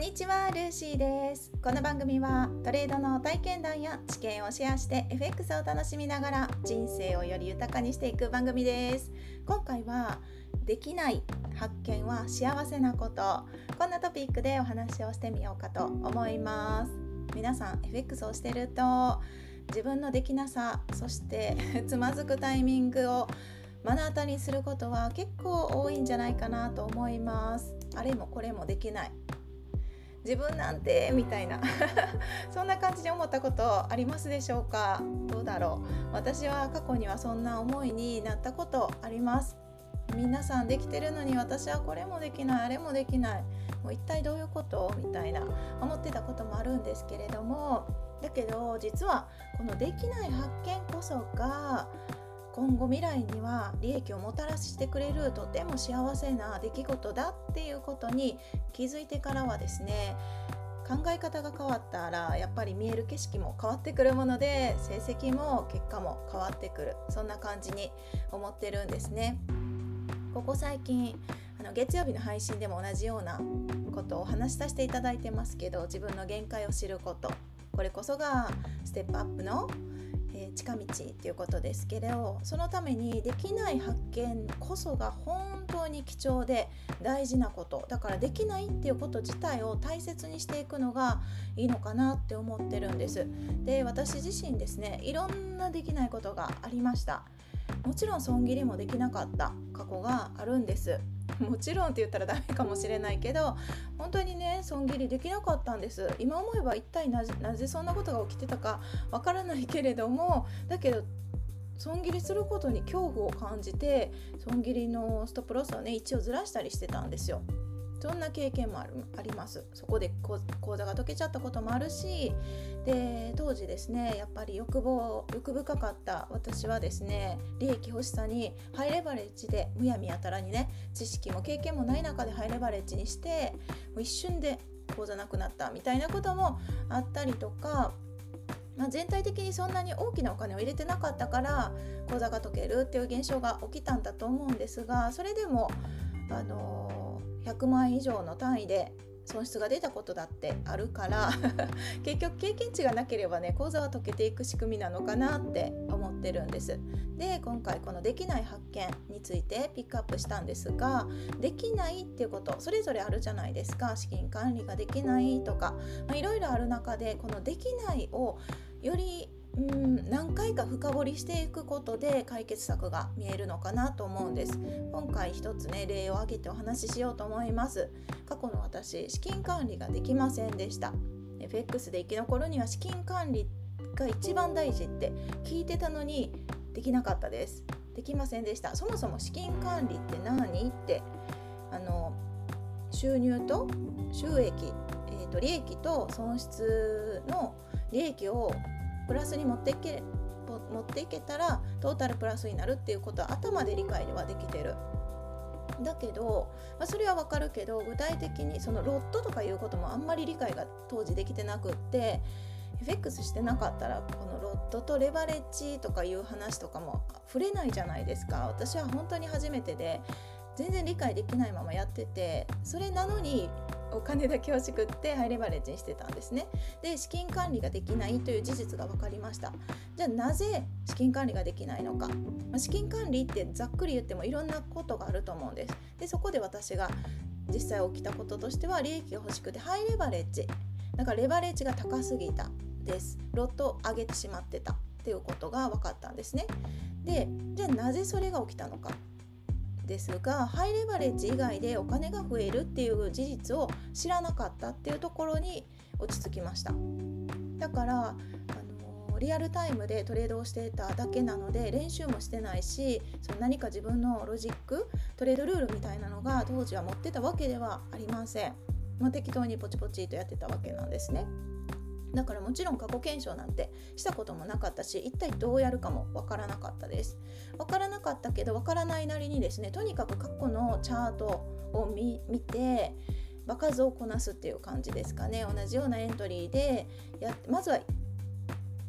んにちはルーシーです。この番組はトレードの体験談や知見をシェアして FX を楽しみながら人生をより豊かにしていく番組です。今回はできない発見は幸せなこと。こんなトピックでお話をしてみようかと思います。皆さん FX をしてると自分のできなさそして つまずくタイミングを目の当たりにすることは結構多いんじゃないかなと思います。あれもこれもできない。自分なんてみたいな。そんな感じで思ったことありますでしょうか？どうだろう？私は過去にはそんな思いになったことあります。皆さんできてるのに私はこれもできないあれもできない。もう一体どういうこと？みたいな。思ってたこともあるんですけれども。だけど実はこのできない発見こそが今後未来には利益をもたらしてくれるとても幸せな出来事だっていうことに気づいてからはですね考え方が変わったらやっぱり見える景色も変わってくるもので成績も結果も変わってくるそんな感じに思ってるんですね。ここ最近あの月曜日の配信でも同じようなことをお話しさせていただいてますけど自分の限界を知ることこれこそがステップアップのえ近道っていうことですけれどそのためにできない発見こそが本当に貴重で大事なこと。だからできないっていうこと自体を大切にしていくのがいいのかなって思ってるんです。で私自身ですねいろんなできないことがありました。もちろん損切りもできなかった過去があるんです。もちろんって言ったらダメかもしれないけど本当にね損切りできなかったんです今思えば一体なぜそんなことが起きてたかわからないけれどもだけど損切りすることに恐怖を感じて損切りのストップロスをね一応ずらしたりしてたんですよ。そんな経験もあるあります。そこで口座が解けちゃったこともあるしで当時ですねやっぱり欲望欲深かった私はですね利益欲しさにハイレバレッジでむやみやたらにね知識も経験もない中でハイレバレッジにしてもう一瞬で口座なくなったみたいなこともあったりとかま、全体的にそんなに大きなお金を入れてなかったから口座が解けるっていう現象が起きたんだと思うんですがそれでもあの100万以上の単位で損失が出たことだってあるから 結局経験値がなければね口座は解けていく仕組みなのかなって思ってるんです。で今回このできない発見についてピックアップしたんですができないっていうことそれぞれあるじゃないですか。資金管理ができないとかいろいろある中でこのできないをよりうん何回か深掘りしていくことで解決策が見えるのかなと思うんです。今回一つね例を挙げてお話ししようと思います。過去の私資金管理ができませんでした。FX で生き残るには資金管理が一番大事って聞いてたのにできなかったです。できませんでした。そもそも資金管理って何？ってあの収入と収益、えーと利益と損失の利益をプラスに持っていけ持っていけたらトータルプラスになるっていうことは頭で理解ではできてる。だけど、まあ、それはわかるけど具体的にそのロットとかいうこともあんまり理解が当時できてなくって FX してなかったらこのロットとレバレッジとかいう話とかも触れないじゃないですか私は本当に初めてで全然理解できないままやっててそれなのにお金だけをしくってハイレバレッジにしてたんですね。で資金管理ができないという事実が分かりました。じゃあなぜ資金管理ができないのか、まあ、資金管理ってざっくり言ってもいろんなことがあると思うんです。でそこで私が実際起きたこととしては利益が欲しくてハイレバレッジ。だからレバレッジが高すぎたです。ロットを上げてしまってたっていうことが分かったんですね。でじゃあなぜそれが起きたのか。ですがハイレバレッジ以外でお金が増えるっていう事実を知らなかったっていうところに落ち着きました。だからあのリアルタイムでトレードをしていただけなので練習もしてないしその何か自分のロジックトレードルールみたいなのが当時は持ってたわけではありません、まあ、適当にポチポチとやってたわけなんですね。だからもちろん過去検証なんてしたこともなかったし一体どうやるかもわからなかったです。わからなかったけどわからないなりにですねとにかく過去のチャートを見て場数をこなすっていう感じですかね。同じようなエントリーでやまずは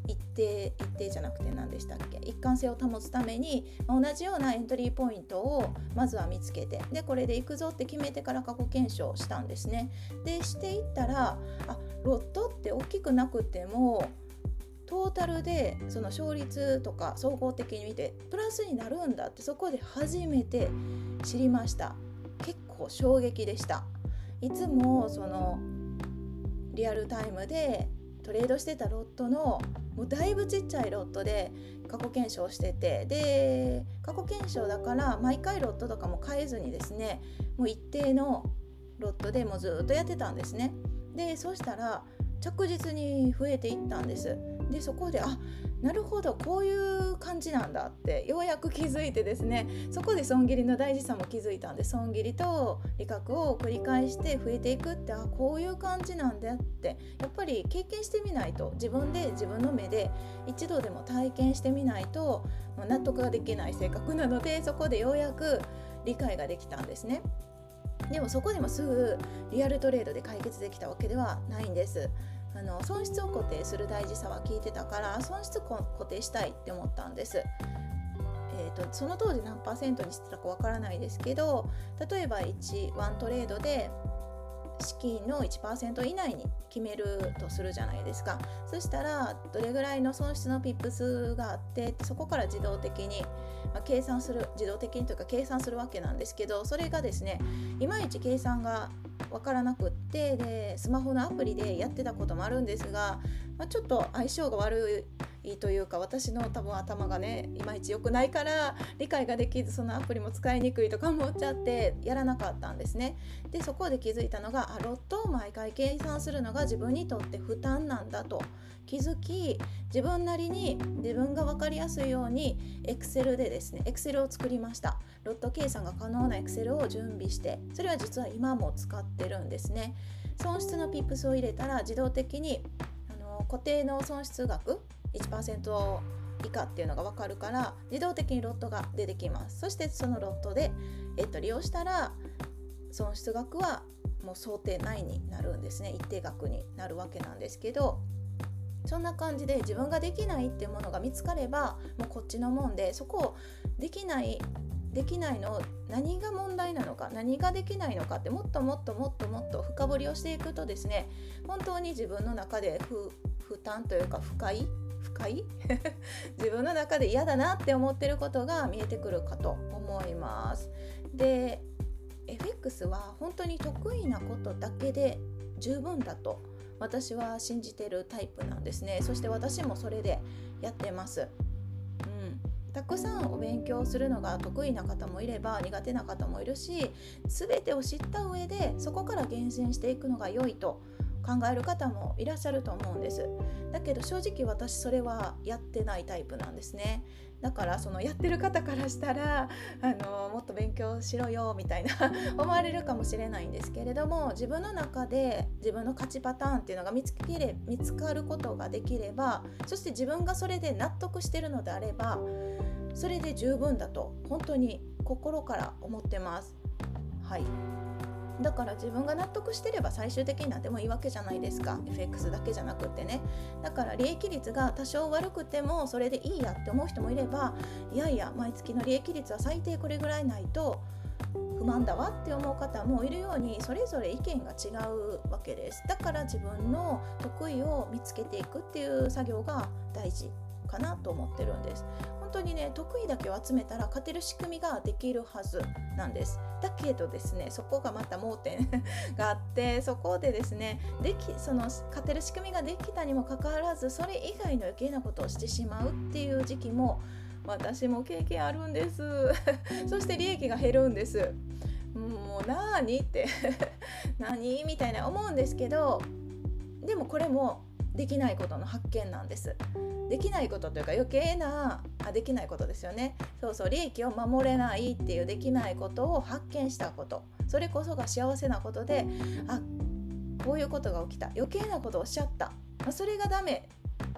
一定一定じゃなくて何でしたっけ？一貫性を保つために同じようなエントリーポイントをまずは見つけてでこれで行くぞって決めてから過去検証したんですね。でしていったらあロットって大きくなくてもトータルでその勝率とか総合的に見てプラスになるんだってそこで初めて知りました。結構衝撃でした。いつもそのリアルタイムでトレードしてたロットのもうだいぶちっちゃいロットで過去検証しててで過去検証だから毎回ロットとかも変えずにですねもう一定のロットでもうずっとやってたんですね。でそうしたら着実に増えていったんですでそこであなるほどこういう感じなんだってようやく気づいてですねそこで損切りの大事さも気づいたんで損切りと利確を繰り返して増えていくってあこういう感じなんだってやっぱり経験してみないと自分で自分の目で一度でも体験してみないと納得ができない性格なのでそこでようやく理解ができたんですね。でもそこでもすぐリアルトレードで解決できたわけではないんです。あの損失を固定する大事さは聞いてたから損失固定したいって思ったんです。えーと、その当時何パーセントにしてたかわからないですけど例えば1ワントレードで資金の1%以内に決めるとするじゃないですか。そしたらどれぐらいの損失のピップスがあってそこから自動的に、まあ、計算する自動的にというか計算するわけなんですけどそれがですねいまいち計算が分からなくってでスマホのアプリでやってたこともあるんですが、まあ、ちょっと相性が悪いというか私の多分頭がねいまいち良くないから理解ができずそのアプリも使いにくいとか思っちゃってやらなかったんですね。でそこで気づいたのがあロットを毎回計算するのが自分にとって負担なんだと。気づき自分なりに自分が分かりやすいように Excel でですね Excel を作りました。ロット計算が可能な Excel を準備してそれは実は今も使ってるんですね。損失のピップスを入れたら自動的にあの固定の損失額1%以下っていうのが分かるから自動的にロットが出てきます。そしてそのロットで、えっと、利用したら損失額はもう想定内になるんですね。一定額になるわけなんですけどそんな感じで自分ができないっていうものが見つかればもうこっちのもんでそこをできないできないの何が問題なのか何ができないのかってもっともっともっともっと深掘りをしていくとですね本当に自分の中で負担というか不快不快 自分の中で嫌だなって思ってることが見えてくるかと思います。で FX は本当に得意なことだけで十分だと私は信じてるタイプなんですねそして私もそれでやってます。うん、たくさんお勉強するのが得意な方もいれば苦手な方もいるし全てを知った上でそこから厳選していくのが良いと考える方もいらっしゃると思うんです。だけど正直私それはやってないタイプなんですね。だからそのやってる方からしたらあのもっと勉強しろよみたいな思われるかもしれないんですけれども自分の中で自分の勝ちパターンっていうのが見つけれ見つかることができればそして自分がそれで納得してるのであればそれで十分だと本当に心から思ってます。はい。だから自分が納得してれば最終的になってもいいわけじゃないですか。FX だけじゃなくってね。だから利益率が多少悪くてもそれでいいやって思う人もいればいやいや毎月の利益率は最低これぐらいないと不満だわって思う方もいるようにそれぞれ意見が違うわけです。だから自分の得意を見つけていくっていう作業が大事かなと思ってるんです。当にね得意だけを集めたら勝てる仕組みができるはずなんです。だけどですねそこがまた盲点 があってそこでですねできその勝てる仕組みができたにもかかわらずそれ以外の余計なことをしてしまうっていう時期も私も経験あるんです。そして利益が減るんです。もう何って。何みたいな思うんですけどでもこれもできないことの発見なんです。できないことというか余計なあできないことですよね。そうそう利益を守れないっていうできないことを発見したこと。それこそが幸せなことであこういうことが起きた。余計なことをおっしゃった、まあ、それがダメ。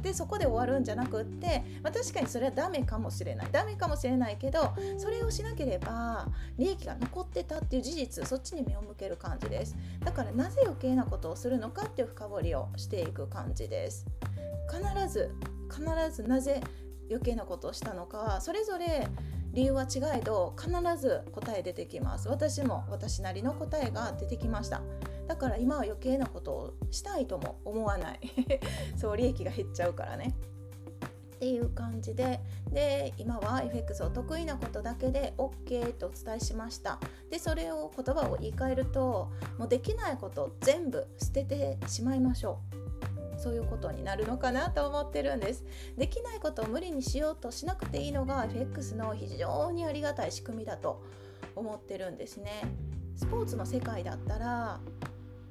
でそこで終わるんじゃなくって、まあ、確かにそれはダメかもしれない。ダメかもしれないけどそれをしなければ利益が残ってたっていう事実そっちに目を向ける感じです。だからなぜ余計なことをするのかっていう深掘りをしていく感じです。必ず必ずなぜ余計なことをしたのかそれぞれ理由は違えど必ず答え出てきます。私も私なりの答えが出てきました。だから今は余計なことをしたいとも思わない。そう利益が減っちゃうからね。っていう感じでで今は FX を得意なことだけで OK とお伝えしました。でそれを言葉を言い換えるともうできないこと全部捨ててしまいましょう。そういうことになるのかなと思ってるんです。できないことを無理にしようとしなくていいのが FX の非常にありがたい仕組みだと思ってるんですね。スポーツの世界だったら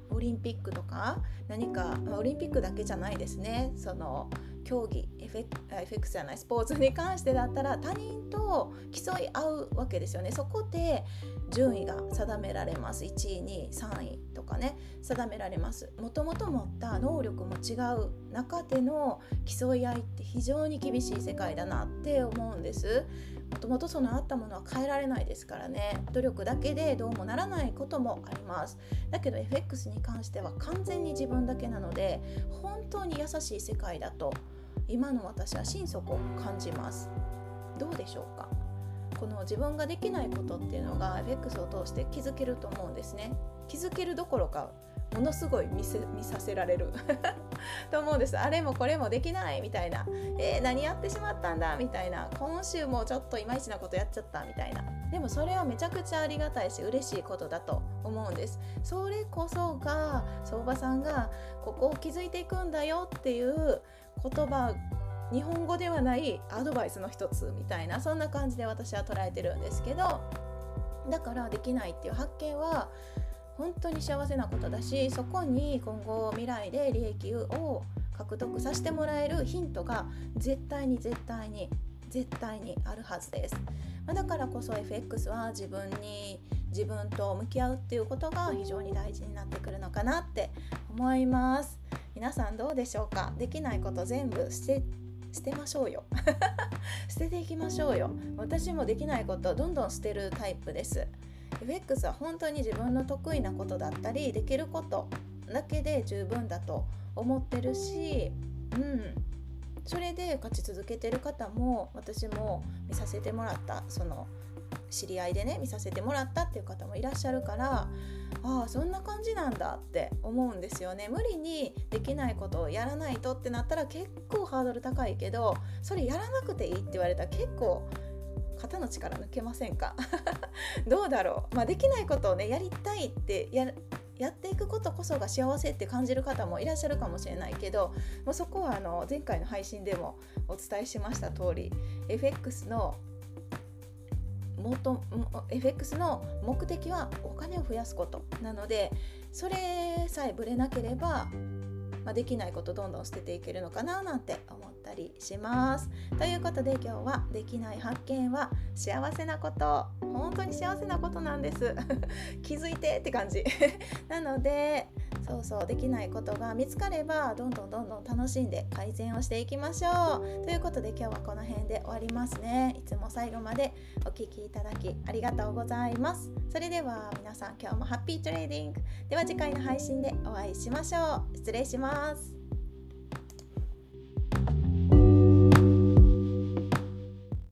オリンピックとか何かオリンピックだけじゃないですね。その競技 FX じゃないスポーツに関してだったら他人と競い合うわけですよね。そこで順位が定められます。1位2位3位とかね定められます。もともと持った能力も違う中での競い合いって非常に厳しい世界だなって思うんです。もともとそのあったものは変えられないですからね。努力だけでどうもならないこともあります。だけど FX に関しては完全に自分だけなので本当に優しい世界だと今の私は心底感じます。どうでしょうか？この自分ができないことっていうのが FX を通して気づけると思うんですね。気づけるどころかものすごい見せ見させられる。と思うんです。あれもこれもできないみたいな。えー、何やってしまったんだ？みたいな。今週もちょっといまいちなことやっちゃったみたいな。でもそれはめちゃくちゃありがたいし嬉しいことだと思うんです。それこそが相場さんがここを気づいていくんだよっていう言葉日本語ではないアドバイスの一つみたいなそんな感じで私は捉えてるんですけどだからできないっていう発見は本当に幸せなことだしそこに今後未来で利益を獲得させてもらえるヒントが絶対に絶対に絶対にあるはずです。だからこそ FX は自分に自分と向き合うっていうことが非常に大事になってくるのかなって思います皆さんどうでしょうか？できないこと全部捨て捨てましょうよ。捨てていきましょうよ。私もできないことどんどん捨てるタイプです。FX は本当に自分の得意なことだったりできることだけで十分だと思ってるしうん。それで勝ち続けてる方も私も見させてもらったその知り合いでね見させてもらったっていう方もいらっしゃるからああそんな感じなんだって思うんですよね。無理にできないことをやらないとってなったら結構ハードル高いけどそれやらなくていいって言われたら結構肩の力抜けませんか？どうだろう、まあ、できないことをねやりたいってややっていくことこそが幸せって感じる方もいらっしゃるかもしれないけどもうそこはあの前回の配信でもお伝えしました通り FX の元 FX の目的はお金を増やすことなのでそれさえぶれなければ、まあ、できないことどんどん捨てていけるのかななんて思ったりします。ということで今日は「できない発見は幸せなこと」本当に幸せなことなんです。気づいてって感じ。なのでそうそうできないことが見つかればどんどんどんどん楽しんで改善をしていきましょう。ということで今日はこの辺で終わりますね。いつも最後までお聴きいただきありがとうございます。それでは皆さん今日もハッピートレーディング。では次回の配信でお会いしましょう。失礼します。